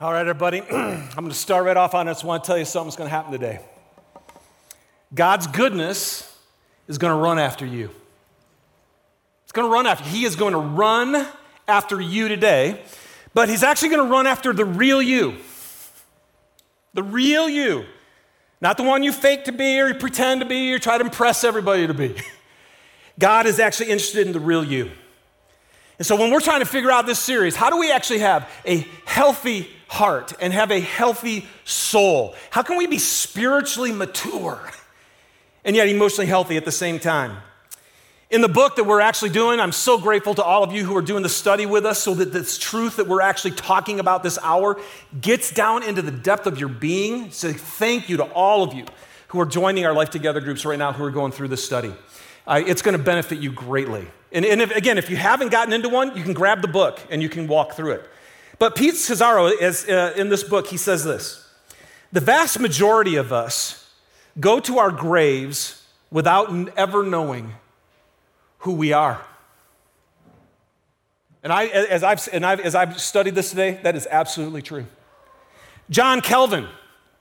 All right, everybody, I'm going to start right off on this. I want to tell you something's going to happen today. God's goodness is going to run after you. It's going to run after. He is going to run after you today, but he's actually going to run after the real you. The real you. Not the one you fake to be or you pretend to be or try to impress everybody to be. God is actually interested in the real you. And so when we're trying to figure out this series, how do we actually have a healthy heart and have a healthy soul? How can we be spiritually mature and yet emotionally healthy at the same time? In the book that we're actually doing, I'm so grateful to all of you who are doing the study with us so that this truth that we're actually talking about this hour gets down into the depth of your being. So thank you to all of you who are joining our Life Together groups right now who are going through this study. Uh, it's going to benefit you greatly. And, and if, again, if you haven't gotten into one, you can grab the book and you can walk through it. But Pete Scazzero, is, uh, in this book, he says this The vast majority of us go to our graves without ever knowing who we are. And, I, as, I've, and I've, as I've studied this today, that is absolutely true. John Calvin,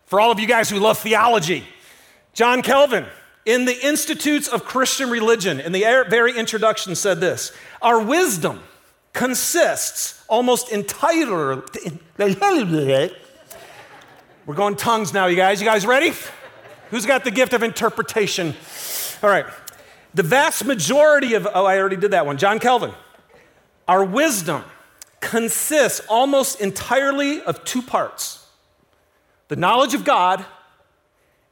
for all of you guys who love theology, John Calvin, in the Institutes of Christian Religion, in the very introduction, said this Our wisdom consists almost entirely. We're going tongues now, you guys. You guys ready? Who's got the gift of interpretation? All right. The vast majority of, oh, I already did that one, John Calvin. Our wisdom consists almost entirely of two parts the knowledge of God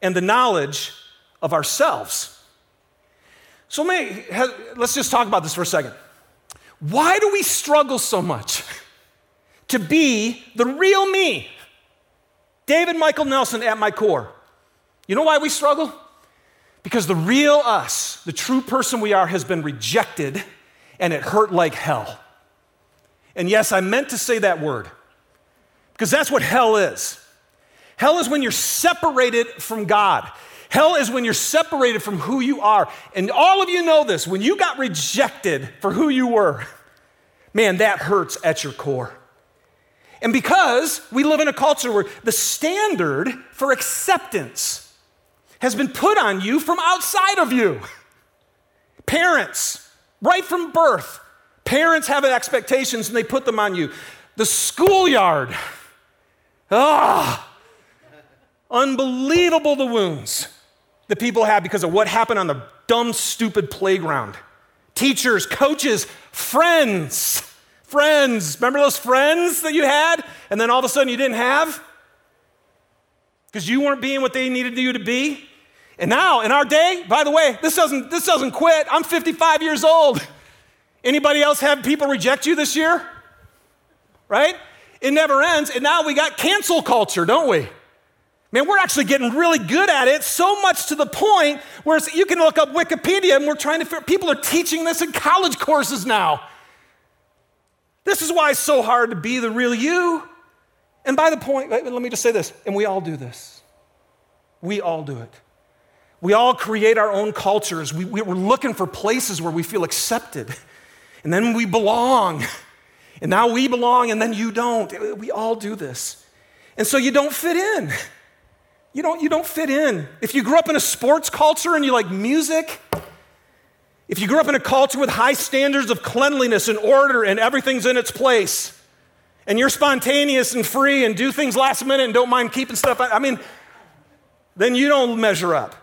and the knowledge of ourselves. So, may, let's just talk about this for a second. Why do we struggle so much to be the real me? David Michael Nelson at my core. You know why we struggle? Because the real us, the true person we are, has been rejected and it hurt like hell. And yes, I meant to say that word because that's what hell is. Hell is when you're separated from God. Hell is when you're separated from who you are. And all of you know this when you got rejected for who you were, man, that hurts at your core. And because we live in a culture where the standard for acceptance has been put on you from outside of you. Parents, right from birth, parents have expectations and they put them on you. The schoolyard, ah, unbelievable the wounds that people have because of what happened on the dumb, stupid playground. Teachers, coaches, friends, friends. Remember those friends that you had and then all of a sudden you didn't have? Because you weren't being what they needed you to be? And now, in our day, by the way, this doesn't, this doesn't quit. I'm 55 years old. Anybody else have people reject you this year? Right? It never ends. And now we got cancel culture, don't we? Man, we're actually getting really good at it, so much to the point where you can look up Wikipedia and we're trying to figure, people are teaching this in college courses now. This is why it's so hard to be the real you. And by the point, let me just say this, and we all do this. We all do it. We all create our own cultures. We, we're looking for places where we feel accepted. And then we belong. And now we belong, and then you don't. We all do this. And so you don't fit in. You don't, you don't fit in. If you grew up in a sports culture and you like music, if you grew up in a culture with high standards of cleanliness and order and everything's in its place, and you're spontaneous and free and do things last minute and don't mind keeping stuff, I mean, then you don't measure up.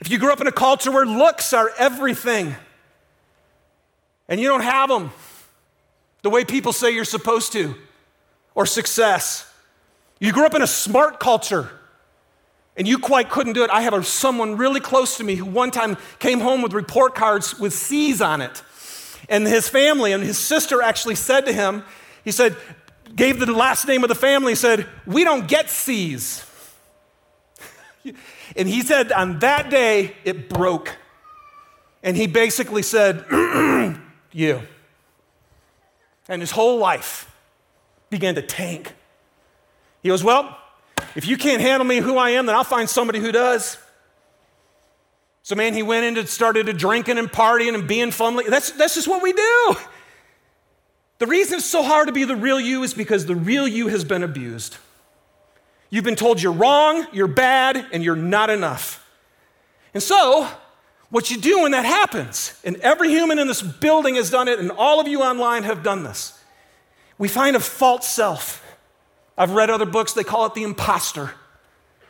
If you grew up in a culture where looks are everything and you don't have them the way people say you're supposed to, or success, you grew up in a smart culture and you quite couldn't do it. I have a, someone really close to me who one time came home with report cards with C's on it. And his family and his sister actually said to him, he said, gave the last name of the family, said, We don't get C's. And he said, on that day, it broke. And he basically said, You. And his whole life began to tank. He goes, Well, if you can't handle me who I am, then I'll find somebody who does. So, man, he went in and started to drinking and partying and being fun. That's, that's just what we do. The reason it's so hard to be the real you is because the real you has been abused. You've been told you're wrong, you're bad, and you're not enough. And so, what you do when that happens, and every human in this building has done it, and all of you online have done this, we find a false self. I've read other books, they call it the imposter.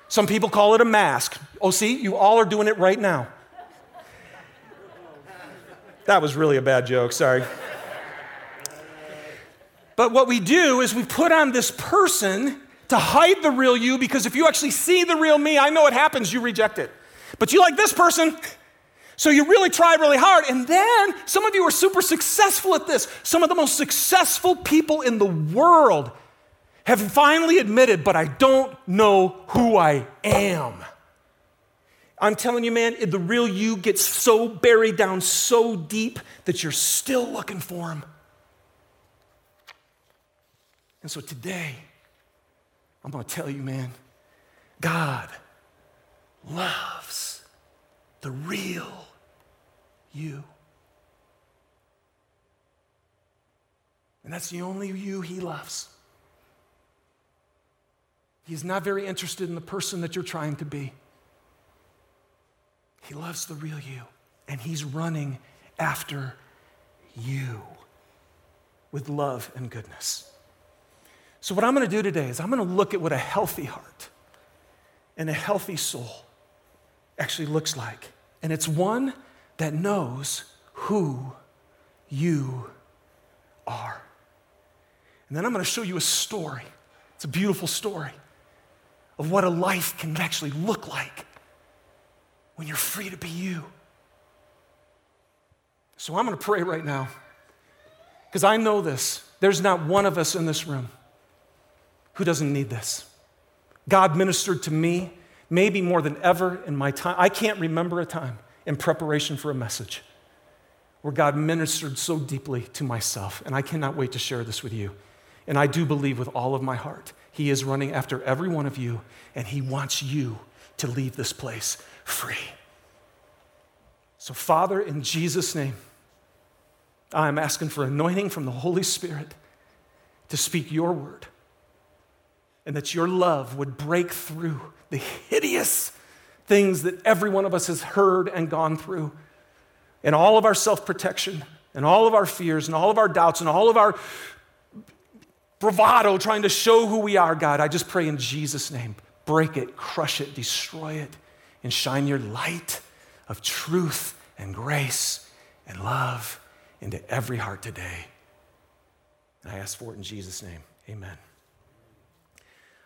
Some people call it a mask. Oh, see, you all are doing it right now. That was really a bad joke, sorry. But what we do is we put on this person to hide the real you because if you actually see the real me, I know it happens, you reject it. But you like this person, so you really try really hard. And then some of you are super successful at this. Some of the most successful people in the world have finally admitted, but I don't know who I am. I'm telling you, man, the real you gets so buried down so deep that you're still looking for him. And so today, I'm going to tell you, man, God loves the real you. And that's the only you he loves. He's not very interested in the person that you're trying to be. He loves the real you, and he's running after you with love and goodness. So, what I'm going to do today is I'm going to look at what a healthy heart and a healthy soul actually looks like. And it's one that knows who you are. And then I'm going to show you a story. It's a beautiful story of what a life can actually look like when you're free to be you. So I'm going to pray right now because I know this. There's not one of us in this room who doesn't need this? God ministered to me maybe more than ever in my time. I can't remember a time in preparation for a message where God ministered so deeply to myself, and I cannot wait to share this with you. And I do believe with all of my heart, He is running after every one of you, and He wants you to leave this place free. So, Father, in Jesus' name, I'm asking for anointing from the Holy Spirit to speak your word and that your love would break through the hideous things that every one of us has heard and gone through, and all of our self protection, and all of our fears, and all of our doubts, and all of our bravado trying to show who we are, God. I just pray in Jesus' name break it, crush it, destroy it, and shine your light of truth and grace and love into every heart today. And I ask for it in Jesus' name. Amen.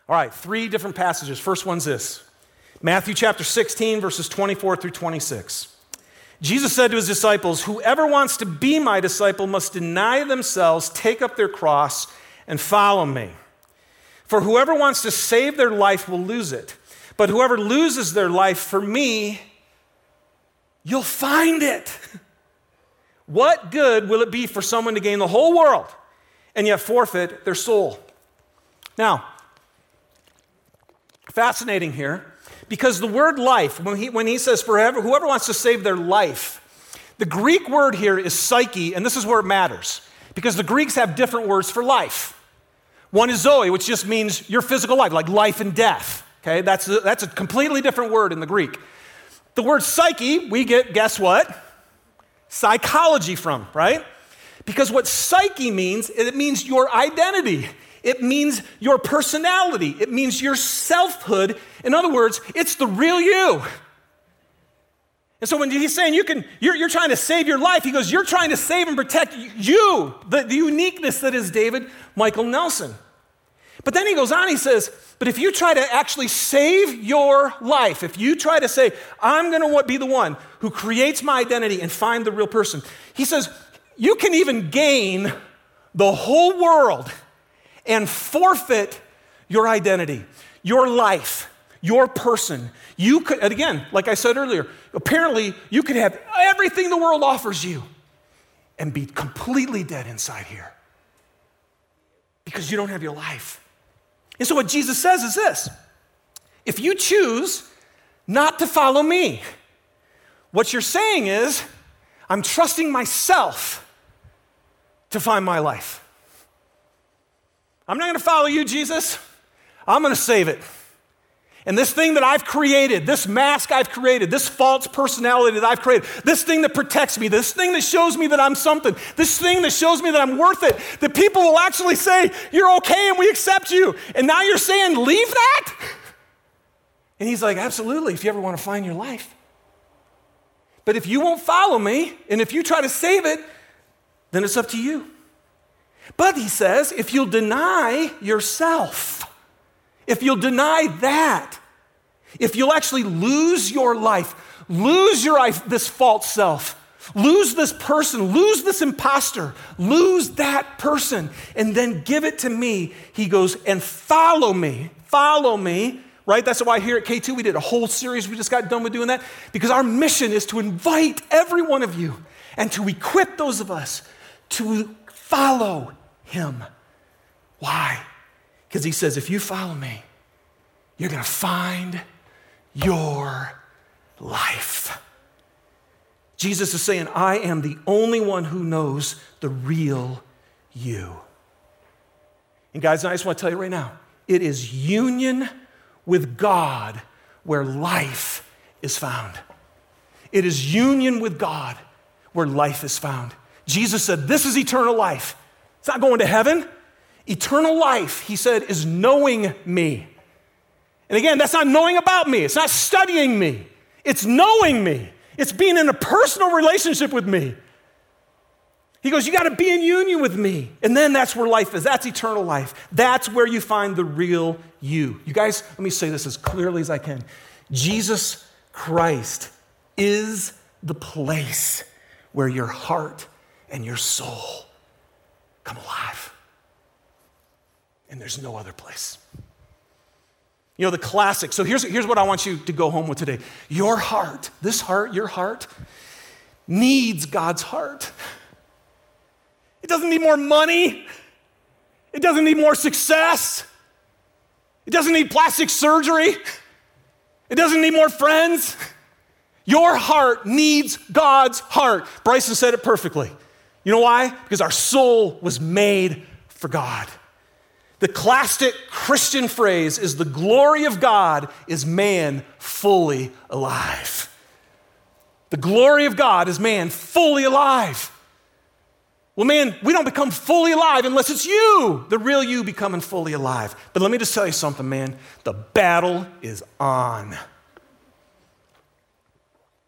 All right, three different passages. First one's this Matthew chapter 16, verses 24 through 26. Jesus said to his disciples, Whoever wants to be my disciple must deny themselves, take up their cross, and follow me. For whoever wants to save their life will lose it. But whoever loses their life for me, you'll find it. What good will it be for someone to gain the whole world and yet forfeit their soul? Now, fascinating here because the word life, when he, when he says, forever, whoever wants to save their life, the Greek word here is psyche, and this is where it matters because the Greeks have different words for life. One is zoe, which just means your physical life, like life and death. Okay, that's a, that's a completely different word in the Greek. The word psyche, we get, guess what? Psychology from, right? Because what psyche means, it means your identity. It means your personality. It means your selfhood. In other words, it's the real you. And so when he's saying you can, you're, you're trying to save your life, he goes, you're trying to save and protect you, the, the uniqueness that is David Michael Nelson. But then he goes on, he says, but if you try to actually save your life, if you try to say, I'm going to be the one who creates my identity and find the real person, he says, you can even gain the whole world and forfeit your identity, your life, your person. You could, and again, like I said earlier, apparently you could have everything the world offers you and be completely dead inside here because you don't have your life. And so, what Jesus says is this if you choose not to follow me, what you're saying is, I'm trusting myself to find my life. I'm not going to follow you, Jesus. I'm going to save it. And this thing that I've created, this mask I've created, this false personality that I've created, this thing that protects me, this thing that shows me that I'm something, this thing that shows me that I'm worth it, that people will actually say, You're okay and we accept you. And now you're saying, Leave that? And he's like, Absolutely, if you ever want to find your life. But if you won't follow me and if you try to save it, then it's up to you. But he says, if you'll deny yourself, if you'll deny that, if you'll actually lose your life, lose your life, this false self, lose this person, lose this imposter, lose that person, and then give it to me, he goes, and follow me, follow me, right? That's why here at K2 we did a whole series. We just got done with doing that because our mission is to invite every one of you and to equip those of us to follow him. Why? Because he says, if you follow me, you're going to find your life. Jesus is saying, I am the only one who knows the real you. And guys, I just want to tell you right now it is union with God where life is found. It is union with God where life is found. Jesus said, This is eternal life. It's not going to heaven. Eternal life, he said, is knowing me. And again, that's not knowing about me, it's not studying me, it's knowing me, it's being in a personal relationship with me. He goes, You got to be in union with me. And then that's where life is. That's eternal life. That's where you find the real you. You guys, let me say this as clearly as I can Jesus Christ is the place where your heart and your soul come alive. And there's no other place. You know, the classic. So here's, here's what I want you to go home with today. Your heart, this heart, your heart, needs God's heart. It doesn't need more money. It doesn't need more success. It doesn't need plastic surgery. It doesn't need more friends. Your heart needs God's heart. Bryson said it perfectly. You know why? Because our soul was made for God. The classic Christian phrase is the glory of God is man fully alive. The glory of God is man fully alive. Well, man, we don't become fully alive unless it's you, the real you, becoming fully alive. But let me just tell you something, man. The battle is on.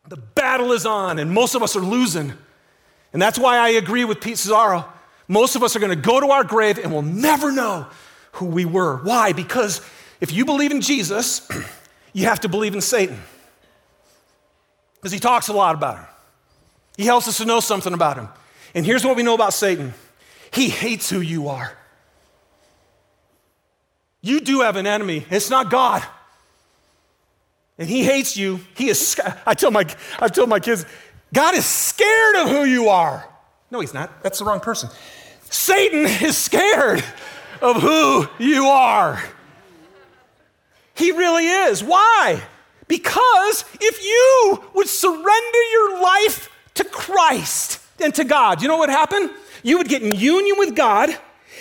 The battle is on, and most of us are losing. And that's why I agree with Pete Scazzero. Most of us are going to go to our grave and we'll never know who we were. Why? Because if you believe in Jesus, you have to believe in Satan. Because he talks a lot about him. He helps us to know something about him. And here's what we know about Satan he hates who you are. You do have an enemy, it's not God. And he hates you. He is, I tell my, I tell my kids, God is scared of who you are. No, he's not. That's the wrong person. Satan is scared of who you are. He really is. Why? Because if you would surrender your life to Christ and to God, you know what would happen? You would get in union with God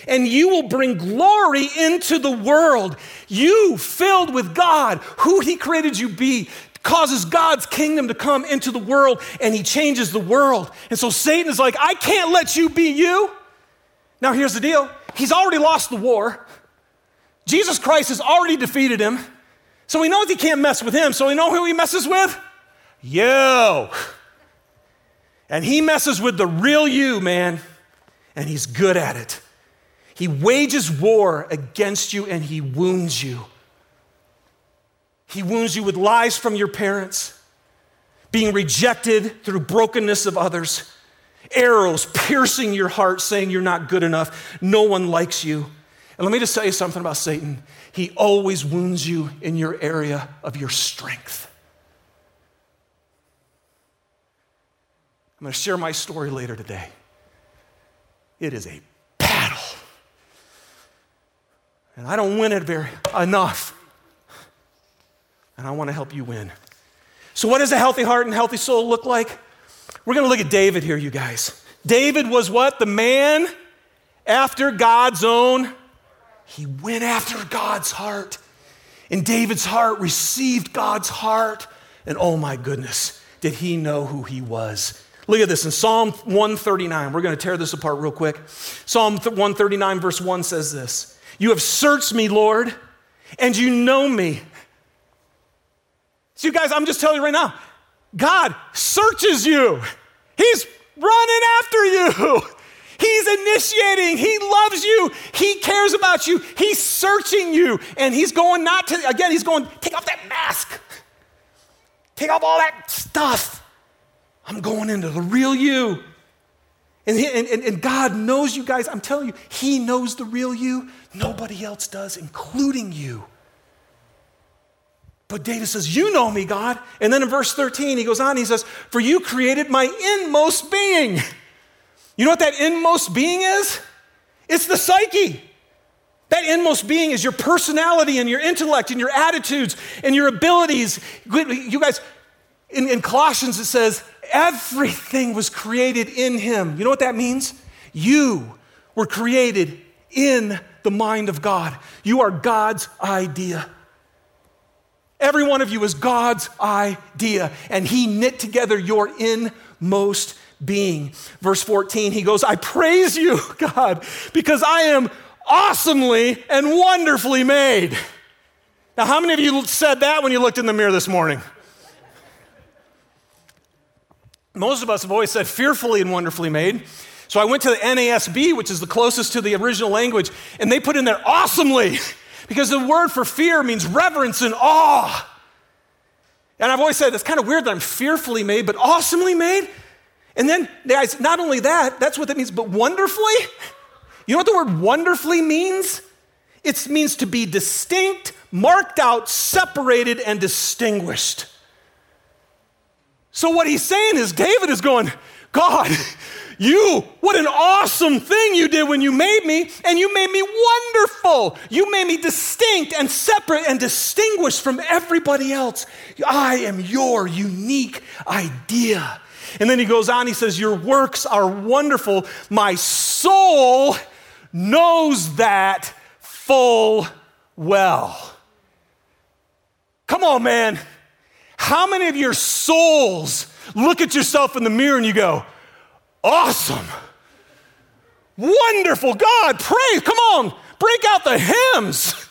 and you will bring glory into the world. You, filled with God, who He created you be, causes God's kingdom to come into the world and He changes the world. And so Satan is like, I can't let you be you. Now, here's the deal He's already lost the war. Jesus Christ has already defeated him. So he knows he can't mess with him. So we know who he messes with? You. And he messes with the real you, man. And he's good at it. He wages war against you and he wounds you. He wounds you with lies from your parents, being rejected through brokenness of others arrows piercing your heart, saying you're not good enough, no one likes you. And let me just tell you something about Satan. He always wounds you in your area of your strength. I'm going to share my story later today. It is a battle. And I don't win it very enough. And I want to help you win. So, what does a healthy heart and healthy soul look like? We're going to look at David here, you guys. David was what? The man after God's own he went after God's heart. And David's heart received God's heart. And oh my goodness, did he know who he was? Look at this in Psalm 139. We're going to tear this apart real quick. Psalm 139, verse 1 says this You have searched me, Lord, and you know me. So, you guys, I'm just telling you right now God searches you, He's running after you. He's initiating. He loves you. He cares about you. He's searching you. And he's going not to, again, he's going, take off that mask. Take off all that stuff. I'm going into the real you. And, and, and, God knows you guys. I'm telling you, He knows the real you. Nobody else does, including you. But David says, You know me, God. And then in verse 13, he goes on, he says, For you created my inmost being. You know what that inmost being is? It's the psyche. That inmost being is your personality and your intellect and your attitudes and your abilities. You guys, in, in, Colossians it says, everything was created in him. You know what that means? You were created in the mind of God. You are God's idea. Every one of you is God's idea, and He knit together your inmost being. Verse 14, he goes, I praise you, God, because I am awesomely and wonderfully made. Now, how many of you said that when you looked in the mirror this morning? Most of us have always said fearfully and wonderfully made. So I went to the NASB, which is the closest to the original language, and they put in there awesomely, because the word for fear means reverence and awe. And I've always said it's kind of weird that I'm fearfully made, but awesomely made. And then, guys, not only that, that's what that means, but wonderfully. You know what the word wonderfully means? It means to be distinct, marked out, separated, and distinguished. So, what he's saying is, David is going, God, you, what an awesome thing you did when you made me, and you made me wonderful. You made me distinct and separate and distinguished from everybody else. I am your unique idea. And then he goes on, he says, Your works are wonderful. My soul knows that full well. Come on, man. How many of your souls look at yourself in the mirror and you go, Awesome, wonderful, God, praise, come on, break out the hymns.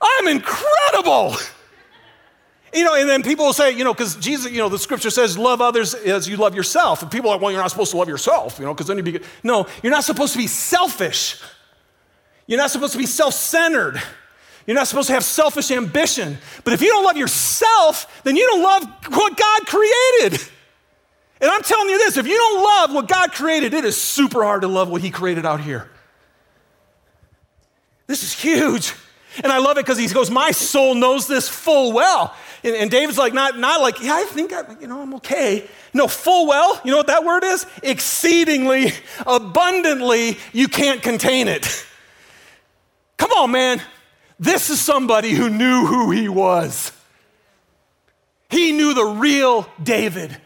I'm incredible. You know, and then people will say, you know, because Jesus, you know, the scripture says, love others as you love yourself. And people are like, well, you're not supposed to love yourself, you know, because then you'd be. No, you're not supposed to be selfish. You're not supposed to be self centered. You're not supposed to have selfish ambition. But if you don't love yourself, then you don't love what God created. And I'm telling you this if you don't love what God created, it is super hard to love what He created out here. This is huge. And I love it because he goes, My soul knows this full well. And, and, David's like, not, not like, yeah, I think I, you know, I'm okay. No, full well, you know what that word is? Exceedingly, abundantly, you can't contain it. Come on, man. This is somebody who knew who he was. He knew the real David.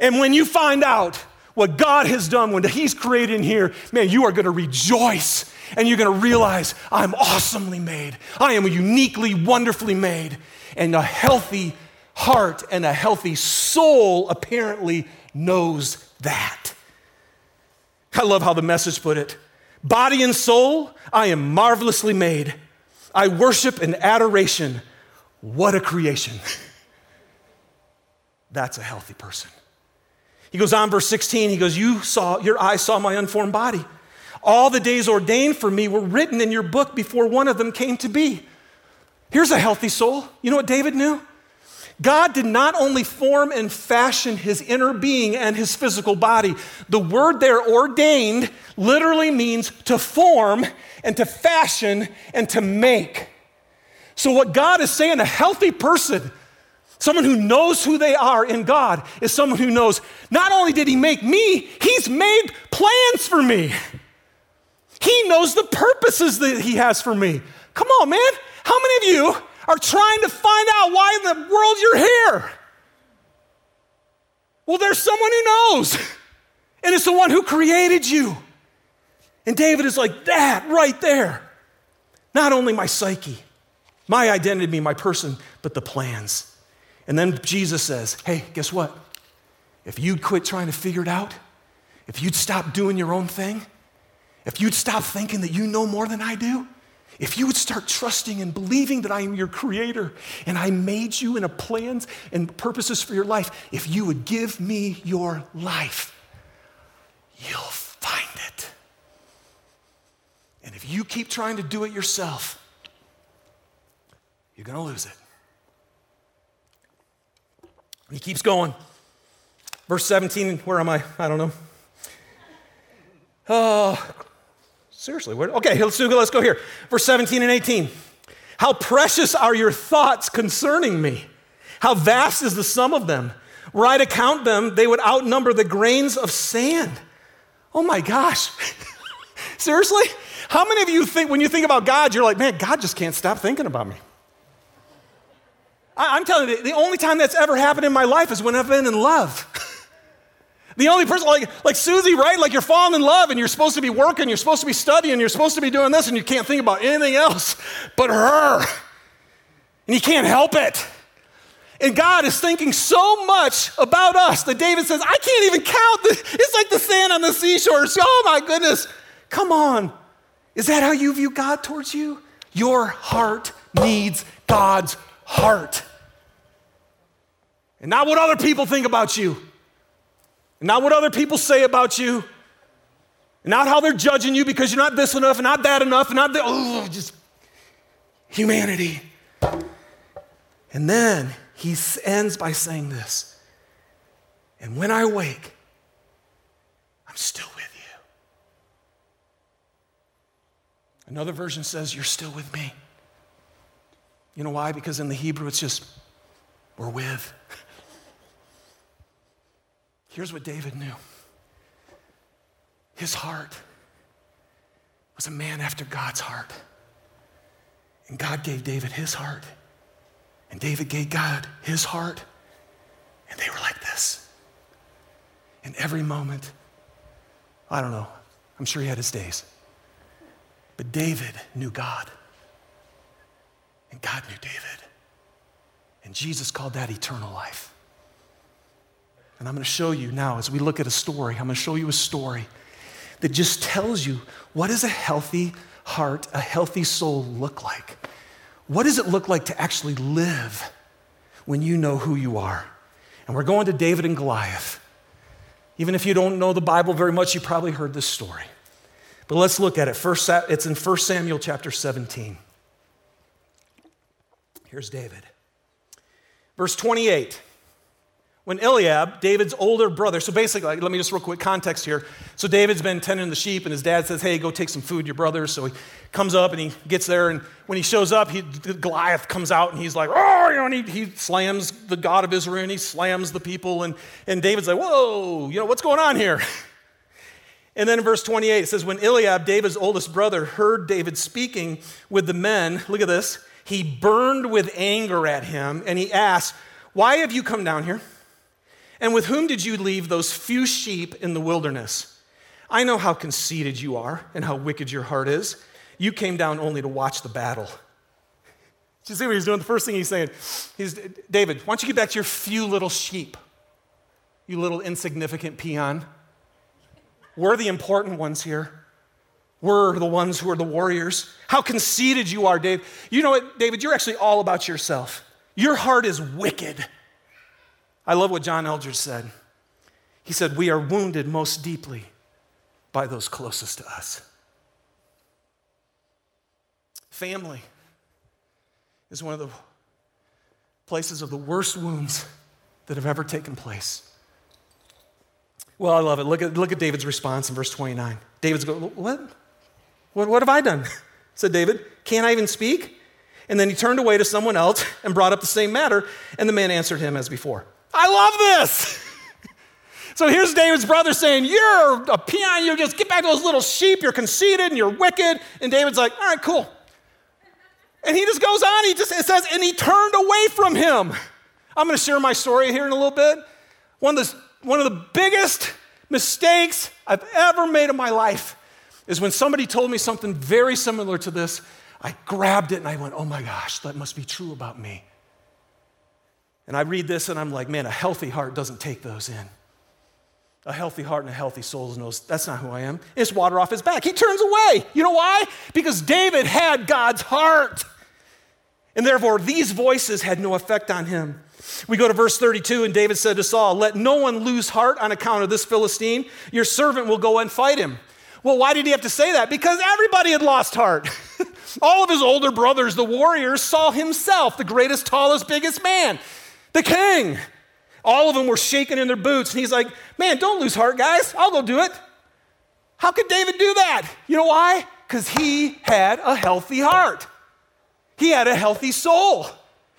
And when you find out what God has done, when He's created in here, man, you are going to rejoice and you're going to realize I'm awesomely made. I am uniquely, wonderfully made. And a healthy heart and a healthy soul apparently knows that. I love how the message put it. Body and soul, I am marvelously made. I worship in adoration. What a creation. That's a healthy person. He goes on, verse 16, he goes, You saw, your eyes saw my unformed body. All the days ordained for me were written in your book before one of them came to be. Here's a healthy soul. You know what David knew? God did not only form and fashion his inner being and his physical body, the word there, ordained, literally means to form and to fashion and to make. So, what God is saying, a healthy person, someone who knows who they are in God, is someone who knows not only did he make me, he's made plans for me. He knows the purposes that He has for me. Come on, man. How many of you are trying to find out why in the world you're here? Well, there's someone who knows, and it's the one who created you. And David is like, that right there. Not only my psyche, my identity, my person, but the plans. And then Jesus says, hey, guess what? If you'd quit trying to figure it out, if you'd stop doing your own thing, if you'd stop thinking that you know more than I do, if you would start trusting and believing that I am your creator and I made you in a plans and purposes for your life, if you would give me your life, you'll find it. And if you keep trying to do it yourself, you're going to lose it. He keeps going. Verse 17, where am I? I don't know. Oh, seriously, where? Okay, let's, do, let's go here. Verse 17 and 18. How precious are your thoughts concerning me? How vast is the sum of them? Were I to count them, they would outnumber the grains of sand. Oh my gosh. seriously? How many of you think, when you think about God, you're like, man, God just can't stop thinking about me? I, am telling you, the only time that's ever happened in my life is when I've been in love. the only person, like, like Susie, right? Like you're falling in love and you're supposed to be working, you're supposed to be studying, you're supposed to be doing this, and you can't think about anything else but her. And you can't help it. And God is thinking so much about us that David says, I can't even count. It's like the sand on the seashore. Oh my goodness. Come on. Is that how you view God towards you? Your heart needs God's heart. And not what other people think about you. And not what other people say about you. And not how they're judging you because you're not this enough and not that enough and not that. Oh, just humanity. And then he ends by saying this. And when I wake, I'm still with you. Another version says, You're still with me. You know why? Because in the Hebrew, it's just, we're with. Here's what David knew his heart was a man after God's heart. And God gave David his heart. And David gave God his heart. And they were like this. In every moment, I don't know, I'm sure he had his days. But David knew God. And God knew David. And Jesus called that eternal life. And I'm going to show you now, as we look at a story, I'm going to show you a story that just tells you what does a healthy heart, a healthy soul look like? What does it look like to actually live when you know who you are? And we're going to David and Goliath. Even if you don't know the Bible very much, you probably heard this story. But let's look at it. First, it's in 1 Samuel chapter 17. Here's David. Verse 28 when Eliab, David's older brother, so basically, let me just real quick context here. So David's been tending the sheep, and his dad says, Hey, go take some food, your brothers. So he comes up and he gets there, and when he shows up, he, Goliath comes out and he's like, Oh, you know, and he, he slams the God of Israel and he slams the people. And, and David's like, Whoa, you know, what's going on here? And then in verse 28, it says, When Eliab, David's oldest brother, heard David speaking with the men, look at this, he burned with anger at him, and he asked, Why have you come down here? And with whom did you leave those few sheep in the wilderness? I know how conceited you are and how wicked your heart is. You came down only to watch the battle. Do you see what he's doing? The first thing he's saying, he's, David, why don't you get back to your few little sheep, you little insignificant peon? We're the important ones here. We're the ones who are the warriors. How conceited you are, Dave. You know what, David? You're actually all about yourself. Your heart is wicked. I love what John Eldredge said. He said, We are wounded most deeply by those closest to us. Family is one of the places of the worst wounds that have ever taken place. Well, I love it. Look at, look at David's response in verse 29. David's going, What? What, what have I done? said David. Can't I even speak? And then he turned away to someone else and brought up the same matter, and the man answered him as before. I love this. so here's David's brother saying, You're a peon, you just get back to those little sheep, you're conceited and you're wicked. And David's like, All right, cool. And he just goes on, he just it says, and he turned away from him. I'm gonna share my story here in a little bit. One of the, one of the biggest mistakes I've ever made in my life is when somebody told me something very similar to this I grabbed it and I went, oh my gosh, that must be true about me. And I read this and I'm like, man, a healthy heart doesn't take those in. A healthy heart and a healthy soul knows that's not who I am. It's water off his back. He turns away. You know why? Because David had God's heart. And therefore, these voices had no effect on him. We go to verse 32, and David said to Saul, Let no one lose heart on account of this Philistine. Your servant will go and fight him. Well, why did he have to say that? Because everybody had lost heart. All of his older brothers, the warriors, Saul himself, the greatest, tallest, biggest man, the king. All of them were shaking in their boots. And he's like, Man, don't lose heart, guys. I'll go do it. How could David do that? You know why? Because he had a healthy heart. He had a healthy soul.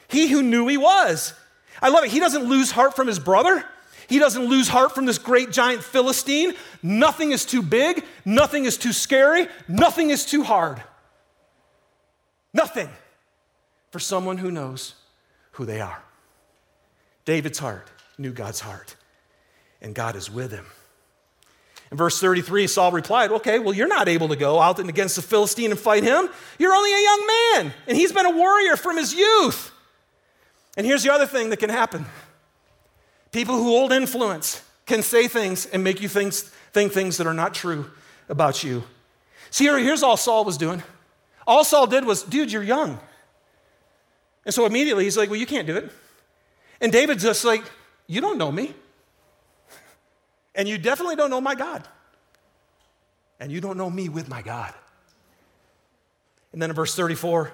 He who knew he was. I love it. He doesn't lose heart from his brother. He doesn't lose heart from this great giant Philistine. Nothing is too big. Nothing is too scary. Nothing is too hard. Nothing for someone who knows who they are. David's heart knew God's heart, and God is with him. In verse 33, Saul replied, Okay, well, you're not able to go out and against the Philistine and fight him. You're only a young man, and he's been a warrior from his youth. And here's the other thing that can happen people who hold influence can say things and make you think, think things that are not true about you. See, here, here's all Saul was doing. All Saul did was, dude, you're young. And so immediately he's like, well, you can't do it. And David's just like, you don't know me. And you definitely don't know my God. And you don't know me with my God. And then in verse 34,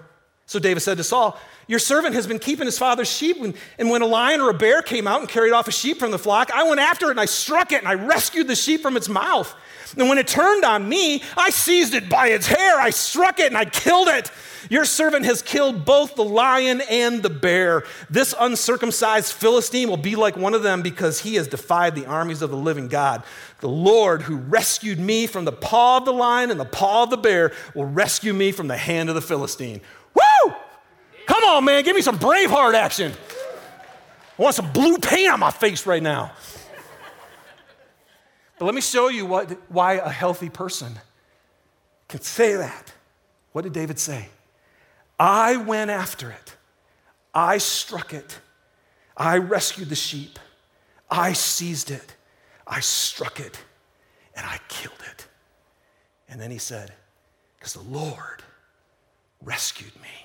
so David said to Saul, Your servant has been keeping his father's sheep, and, when a lion or a bear came out and carried off a sheep from the flock, I went after it and I struck it and I rescued the sheep from its mouth. And when it turned on me, I seized it by its hair, I struck it and I killed it. Your servant has killed both the lion and the bear. This uncircumcised Philistine will be like one of them because he has defied the armies of the living God. The Lord who rescued me from the paw of the lion and the paw of the bear will rescue me from the hand of the Philistine. On, man, give me some Braveheart action. I want some blue paint on my face right now. But let me show you what, why a healthy person can say that. What did David say? I went after it. I struck it. I rescued the sheep. I seized it. I struck it. And I killed it. And then he said, Because the Lord rescued me.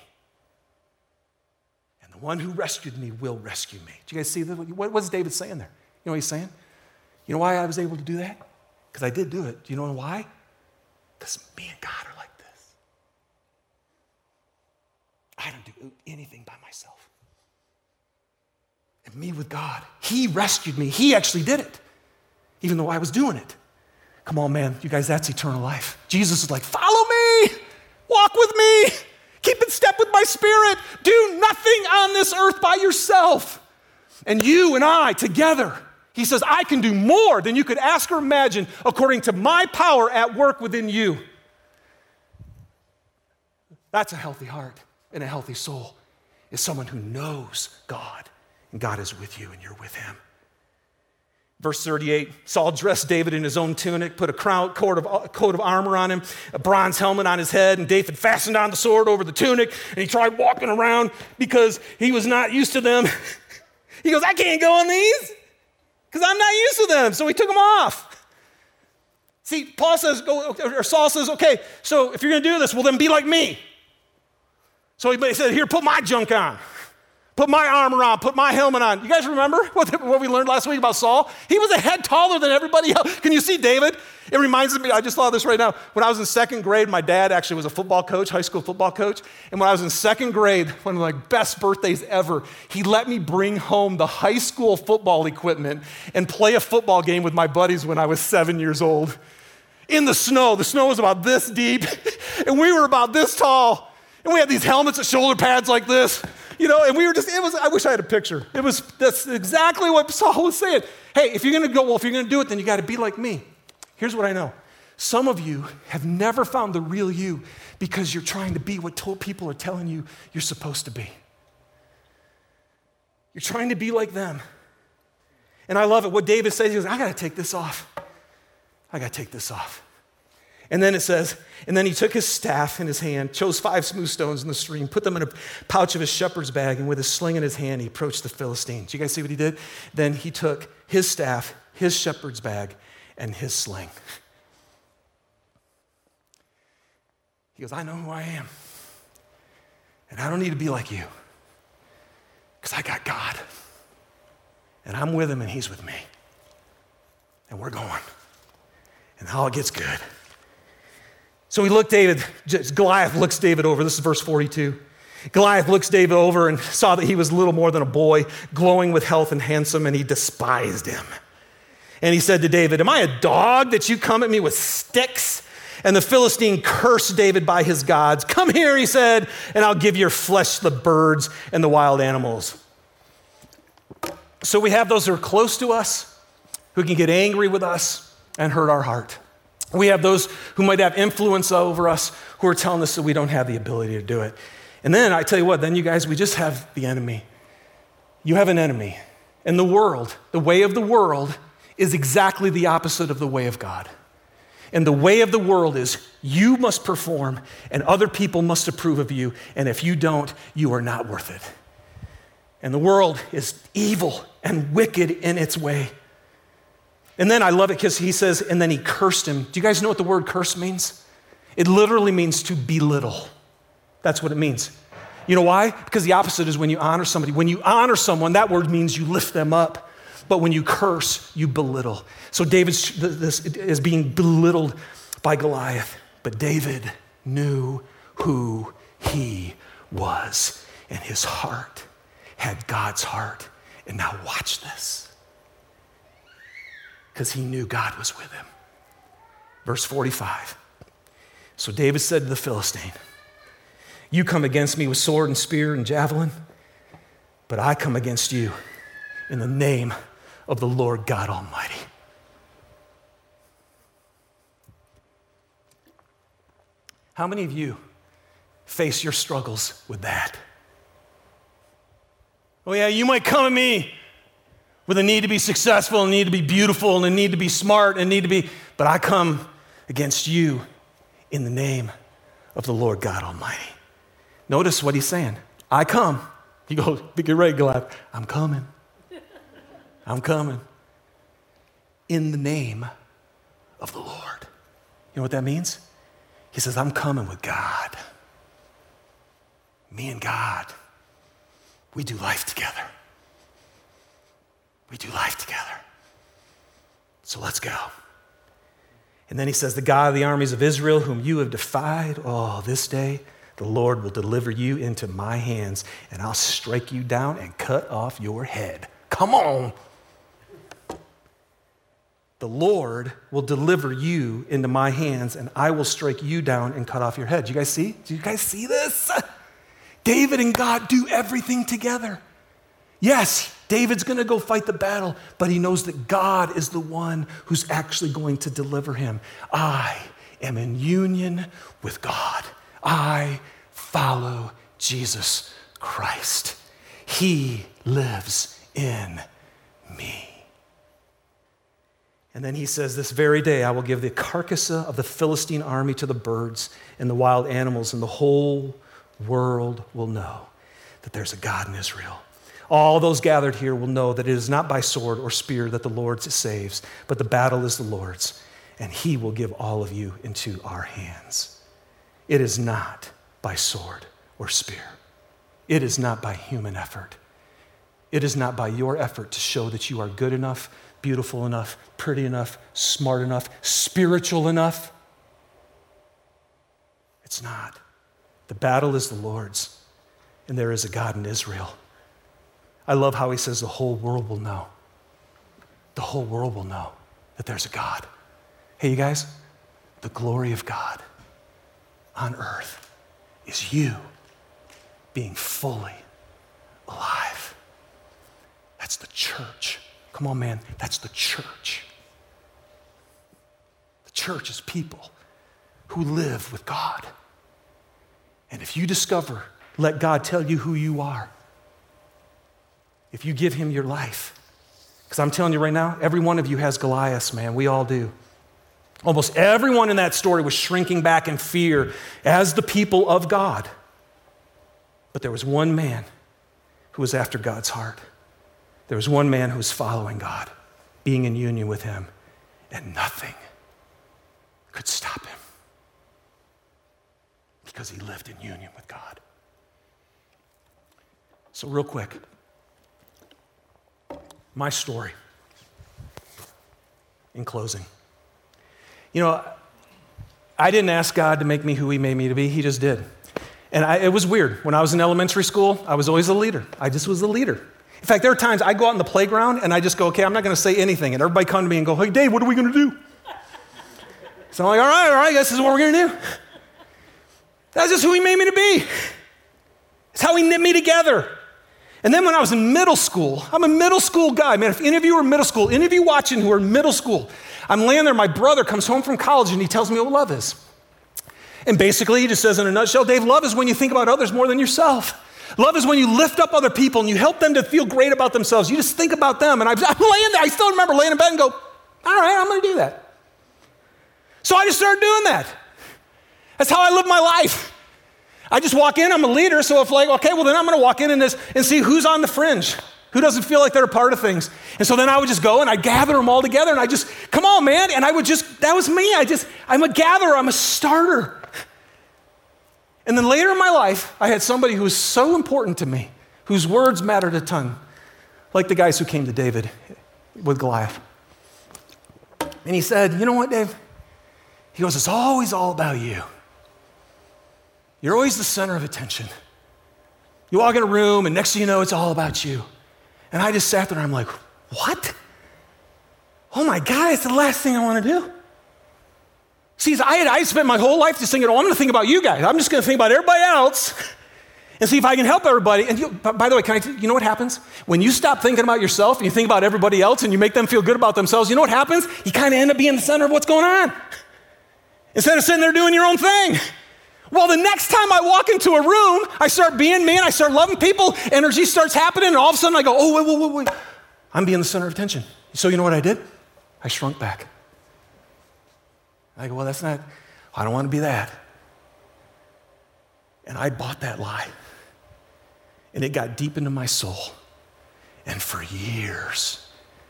One who rescued me will rescue me. Do you guys see? What was David saying there? You know what he's saying? You know why I was able to do that? Because I did do it. Do you know why? Because me and God are like this. I don't do anything by myself. And me with God, He rescued me. He actually did it, even though I was doing it. Come on, man, you guys, that's eternal life. Jesus is like, follow me, walk with me, keep in step with my spirit. Do nothing on this earth by yourself. And you and I together, he says, I can do more than you could ask or imagine according to my power at work within you. That's a healthy heart and a healthy soul is someone who knows God and God is with you and you're with him. Verse 38 Saul dressed David in his own tunic, put a crown, coat, of, coat of armor on him, a bronze helmet on his head, and David fastened on the sword over the tunic. And he tried walking around because he was not used to them. he goes, I can't go on these because I'm not used to them. So he took them off. See, Paul says, oh, or Saul says, okay, so if you're going to do this, well, then be like me. So he said, Here, put my junk on. Put my armor on, put my helmet on. You guys remember what, what we learned last week about Saul? He was a head taller than everybody else. Can you see David? It reminds me, I just of this right now. When I was in second grade, my dad actually was a football coach, high school football coach. And when I was in second grade, one of my best birthdays ever, he let me bring home the high school football equipment and play a football game with my buddies when I was seven years old. In the snow, the snow was about this deep, and we were about this tall. And we had these helmets and shoulder pads like this, you know, and we were just, it was, I wish I had a picture. It was, that's exactly what Saul was saying. Hey, if you're gonna go, well, if you're gonna do it, then you gotta be like me. Here's what I know some of you have never found the real you because you're trying to be what people are telling you you're supposed to be. You're trying to be like them. And I love it. What David says, he goes, I gotta take this off. I gotta take this off. And then it says, and then he took his staff in his hand, chose five smooth stones in the stream, put them in a pouch of his shepherd's bag, and with his sling in his hand, he approached the Philistines. Do You guys see what he did? Then he took his staff, his shepherd's bag, and his sling. He goes, I know who I am. And I don't need to be like you because I got God. And I'm with him and he's with me. And we're going. And all it gets good. So he looked David, Goliath looks David over. This is verse 42. Goliath looks David over and saw that he was little more than a boy, glowing with health and handsome, and he despised him. And he said to David, Am I a dog that you come at me with sticks? And the Philistine cursed David by his gods. Come here, he said, and I'll give your flesh to the birds and the wild animals. So we have those who are close to us, who can get angry with us and hurt our heart. We have those who might have influence over us who are telling us that we don't have the ability to do it. And then I tell you what, then you guys, we just have the enemy. You have an enemy. And the world, the way of the world, is exactly the opposite of the way of God. And the way of the world is you must perform and other people must approve of you. And if you don't, you are not worth it. And the world is evil and wicked in its way. And then I love it because he says, and then he cursed him. Do you guys know what the word curse means? It literally means to belittle. That's what it means. You know why? Because the opposite is when you honor somebody. When you honor someone, that word means you lift them up. But when you curse, you belittle. So David is being belittled by Goliath. But David knew who he was, and his heart had God's heart. And now watch this because he knew God was with him. Verse 45. So David said to the Philistine, You come against me with sword and spear and javelin, but I come against you in the name of the Lord God Almighty. How many of you face your struggles with that? Oh, yeah, you might come at me with a need to be successful and need to be beautiful and a need to be smart and need to be, but I come against you in the name of the Lord God Almighty. Notice what he's saying. I come. He goes, get ready, Goliath. I'm coming. I'm coming. In the name of the Lord. You know what that means? He says, I'm coming with God. Me and God, we do life together. We do life together. So let's go. And then he says, The God of the armies of Israel, whom you have defied, oh, this day the Lord will deliver you into my hands, and I'll strike you down and cut off your head. Come on. The Lord will deliver you into my hands, and I will strike you down and cut off your head. Do you guys see? Do you guys see this? David and God do everything together. Yes, David's going to go fight the battle, but he knows that God is the one who's actually going to deliver him. I am in union with God. I follow Jesus Christ. He lives in me. And then he says, This very day I will give the carcass of the Philistine army to the birds and the wild animals, and the whole world will know that there's a God in Israel. All those gathered here will know that it is not by sword or spear that the Lord saves, but the battle is the Lord's, and he will give all of you into our hands. It is not by sword or spear. It is not by human effort. It is not by your effort to show that you are good enough, beautiful enough, pretty enough, smart enough, spiritual enough. It's not. The battle is the Lord's, and there is a God in Israel. I love how he says the whole world will know. The whole world will know that there's a God. Hey, you guys, the glory of God on earth is you being fully alive. That's the church. Come on, man, that's the church. The church is people who live with God. And if you discover, let God tell you who you are if you give him your life. Because I'm telling you right now, every one of you has Goliaths, man. We all do. Almost everyone in that story was shrinking back in fear as the people of God. But there was one man who was after God's heart. There was one man who was following God, being in union with Him, and nothing could stop him because he lived in union with God. So, real quick, my story in closing. You know, I didn't ask God to make me who He made me to be, He just did. And I, it was weird. When I was in elementary school, I was always a leader. I just was a leader. In fact, there are times I go out in the playground and I just go, okay, I'm not going to say anything. And everybody come to me and go, hey, Dave, what are we going to do? So I'm like, all right, all right, this is what we're going to do. That's just who he made me to be. It's how he knit me together. And then when I was in middle school, I'm a middle school guy. Man, if any of you are middle school, any of you watching who are in middle school, I'm laying there, my brother comes home from college and he tells me what love is. And basically, he just says in a nutshell, Dave, love is when you think about others more than yourself. Love is when you lift up other people and you help them to feel great about themselves. You just think about them. And I'm laying there, I still remember laying in bed and go, all right, I'm going to do that. So I just started doing that. That's how I live my life. I just walk in, I'm a leader, so if like, okay, well then I'm gonna walk in and, this, and see who's on the fringe, who doesn't feel like they're a part of things. And so then I would just go and I'd gather them all together and I just, come on, man. And I would just, that was me. I just, I'm a gatherer, I'm a starter. And then later in my life, I had somebody who was so important to me, whose words mattered a ton, like the guys who came to David with Goliath. And he said, You know what, Dave? He goes, It's always all about you. You're always the center of attention. You walk in a room, and next thing you know, it's all about you. And I just sat there and I'm like, What? Oh my God, it's the last thing I want to do. See, I had I spent my whole life just thinking, oh, I'm going to think about you guys. I'm just going to think about everybody else and see if I can help everybody. And you, by the way, can I, you know what happens? When you stop thinking about yourself and you think about everybody else and you make them feel good about themselves, you know what happens? You kind of end up being the center of what's going on instead of sitting there doing your own thing. Well, the next time I walk into a room, I start being me and I start loving people, energy starts happening, and all of a sudden I go, oh, wait, wait, wait, wait. I'm being the center of attention. So you know what I did? I shrunk back. I go, well, that's not, I don't want to be that. And I bought that lie. And it got deep into my soul. And for years,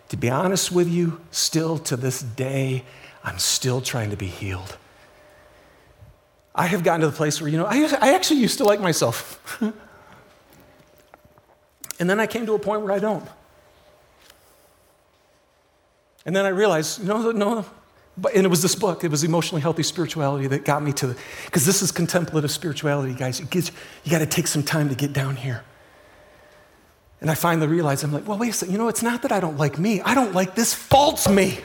to be honest with you, still to this day, I'm still trying to be healed. I have gotten to the place where, you know, I, I actually used to like myself. and then I came to a point where I don't. And then I realized, no, no, but, and it was this book, it was Emotionally Healthy Spirituality that got me to because this is contemplative spirituality, guys. It gives, you got to take some time to get down here. And I finally realized, I'm like, well, wait a second, you know, it's not that I don't like me, I don't like this false me.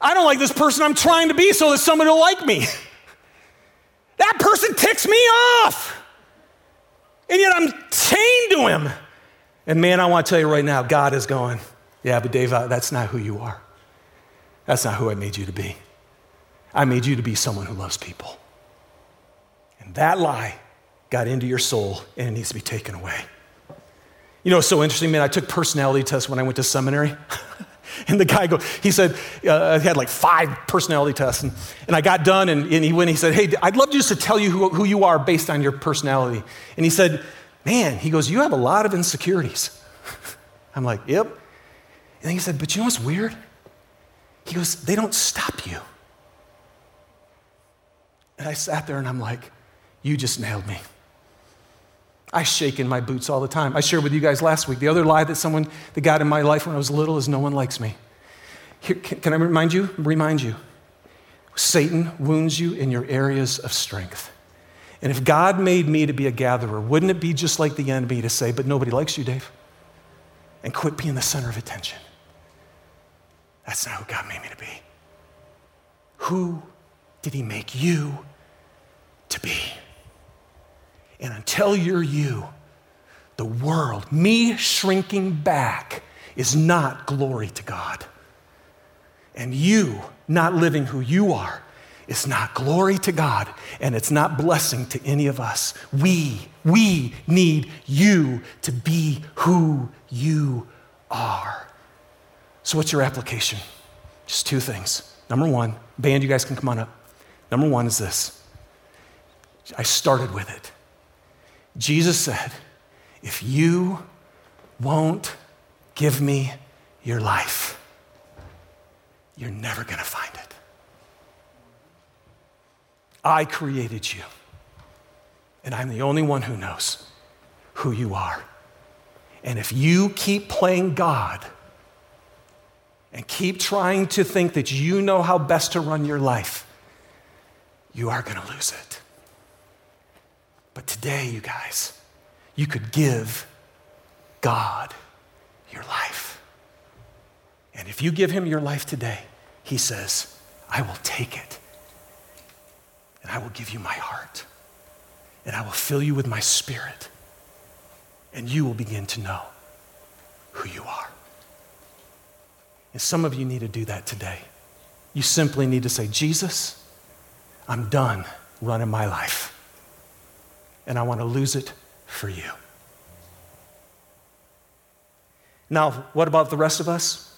I don't like this person I'm trying to be so that somebody will like me. That person ticks me off. And yet I'm chained to him. And man, I want to tell you right now, God is going, yeah, but Dave, uh, that's not who you are. That's not who I made you to be. I made you to be someone who loves people. And that lie got into your soul and it needs to be taken away. You know, it's so interesting, man. I took personality tests when I went to seminary. And the guy go, he said, uh, I had like five personality tests. And, and I got done and, and he went, he said, hey, I'd love just to tell you who, who you are based on your personality. And he said, man, he goes, you have a lot of insecurities. I'm like, yep. And then he said, but you know what's weird? He goes, they don't stop you. And I sat there and I'm like, you just nailed me. I shake in my boots all the time. I shared with you guys last week. The other lie that someone that got in my life when I was little is no one likes me. Here, can, can I remind you? Remind you. Satan wounds you in your areas of strength. And if God made me to be a gatherer, wouldn't it be just like the enemy to say, but nobody likes you, Dave? And quit being the center of attention. That's not who God made me to be. Who did he make you to be? And until you're you, the world, me shrinking back, is not glory to God. And you not living who you are is not glory to God and it's not blessing to any of us. We, we need you to be who you are. So, what's your application? Just two things. Number one, band, you guys can come on up. Number one is this I started with it. Jesus said, If you won't give me your life, you're never going to find it. I created you, and I'm the only one who knows who you are. And if you keep playing God and keep trying to think that you know how best to run your life, you are going to lose it. But today, you guys, you could give God your life. And if you give him your life today, he says, I will take it and I will give you my heart and I will fill you with my spirit and you will begin to know who you are. And some of you need to do that today. You simply need to say, Jesus, I'm done running my life and I want to lose it for you. Now, what about the rest of us?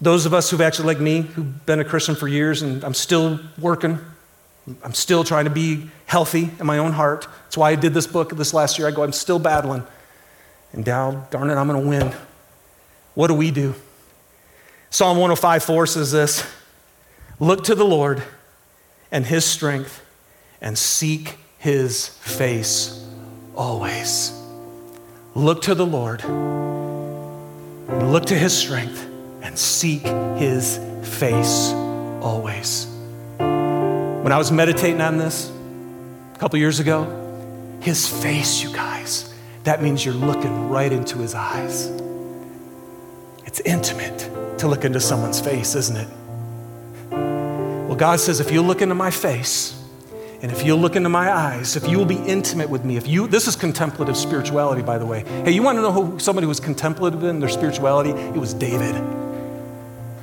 Those of us who've actually, like me, who've been a Christian for years and I'm still working, I'm still trying to be healthy in my own heart. That's why I did this book this last year. I go, I'm still battling. And down, darn it, I'm going to win. What do we do? Psalm 105 4 says this Look to the Lord and his strength and seek his face always. Look to the Lord, look to his strength, and seek his face always. When I was meditating on this a couple years ago, his face, you guys, that means you're looking right into his eyes. It's intimate to look into someone's face, isn't it? Well, God says, if you look into my face, and if you'll look into my eyes, if you will be intimate with me, if you, this is contemplative spirituality, by the way. Hey, you want to know who somebody was contemplative in their spirituality? It was David.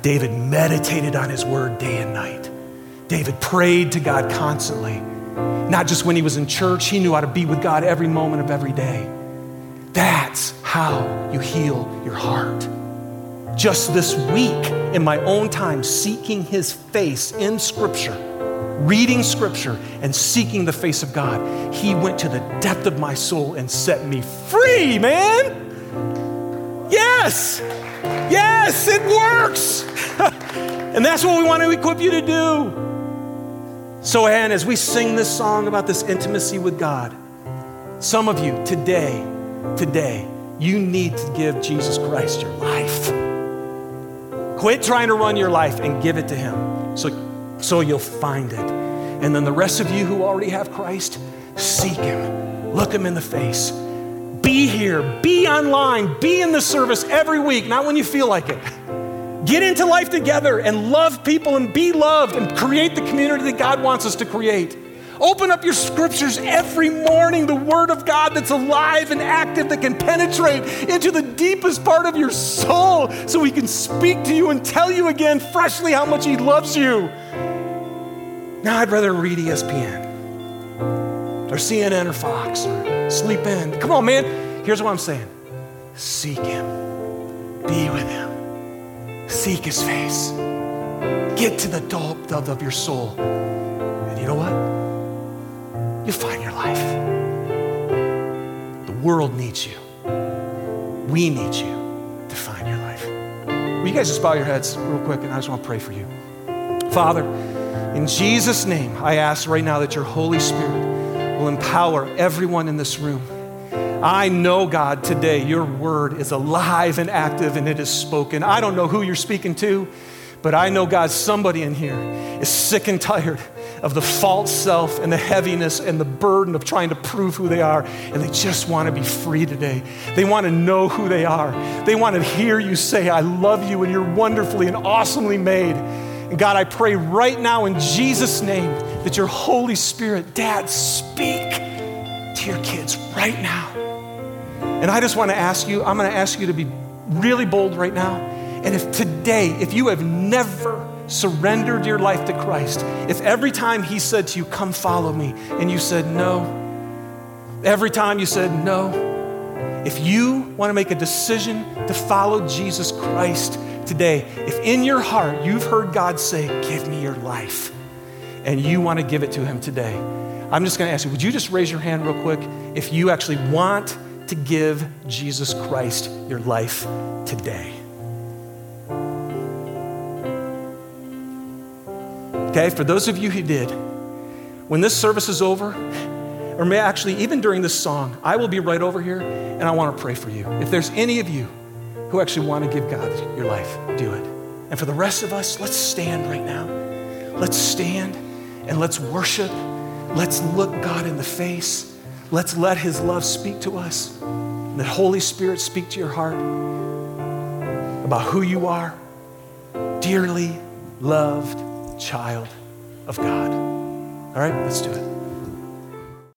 David meditated on his word day and night. David prayed to God constantly. Not just when he was in church, he knew how to be with God every moment of every day. That's how you heal your heart. Just this week, in my own time, seeking his face in Scripture reading scripture and seeking the face of God, He went to the depth of my soul and set me free, man. Yes, yes, it works. and that's what we want to equip you to do. So, Anne, as we sing this song about this intimacy with God, some of you today, today, you need to give Jesus Christ your life. Quit trying to run your life and give it to Him. So so you'll find it. And then the rest of you who already have Christ, seek Him, look Him in the face. Be here, be online, be in the service every week, not when you feel like it. Get into life together and love people and be loved and create the community that God wants us to create. Open up your scriptures every morning, the Word of God that's alive and active, that can penetrate into the deepest part of your soul so He can speak to you and tell you again freshly how much He loves you. I'd rather read ESPN or CNN or Fox or sleep in. Come on, man. Here's what I'm saying seek Him, be with Him, seek His face, get to the depth of your soul. And you know what? You'll find your life. The world needs you. We need you to find your life. Will you guys just bow your heads real quick and I just want to pray for you. Father, in Jesus' name, I ask right now that your Holy Spirit will empower everyone in this room. I know, God, today your word is alive and active and it is spoken. I don't know who you're speaking to, but I know, God, somebody in here is sick and tired of the false self and the heaviness and the burden of trying to prove who they are. And they just want to be free today. They want to know who they are. They want to hear you say, I love you and you're wonderfully and awesomely made. And God, I pray right now in Jesus' name that your Holy Spirit, Dad, speak to your kids right now. And I just want to ask you, I'm going to ask you to be really bold right now. And if today, if you have never surrendered your life to Christ, if every time He said to you, Come follow me, and you said no, every time you said no, if you want to make a decision to follow Jesus Christ today, if in your heart you've heard God say, Give me your life, and you want to give it to Him today, I'm just going to ask you, would you just raise your hand real quick if you actually want to give Jesus Christ your life today? Okay, for those of you who did, when this service is over, or may actually even during this song, I will be right over here and I want to pray for you. If there's any of you who actually want to give God your life, do it. And for the rest of us, let's stand right now. Let's stand and let's worship. Let's look God in the face. Let's let His love speak to us. The Holy Spirit speak to your heart about who you are, dearly loved child of God. All right, let's do it.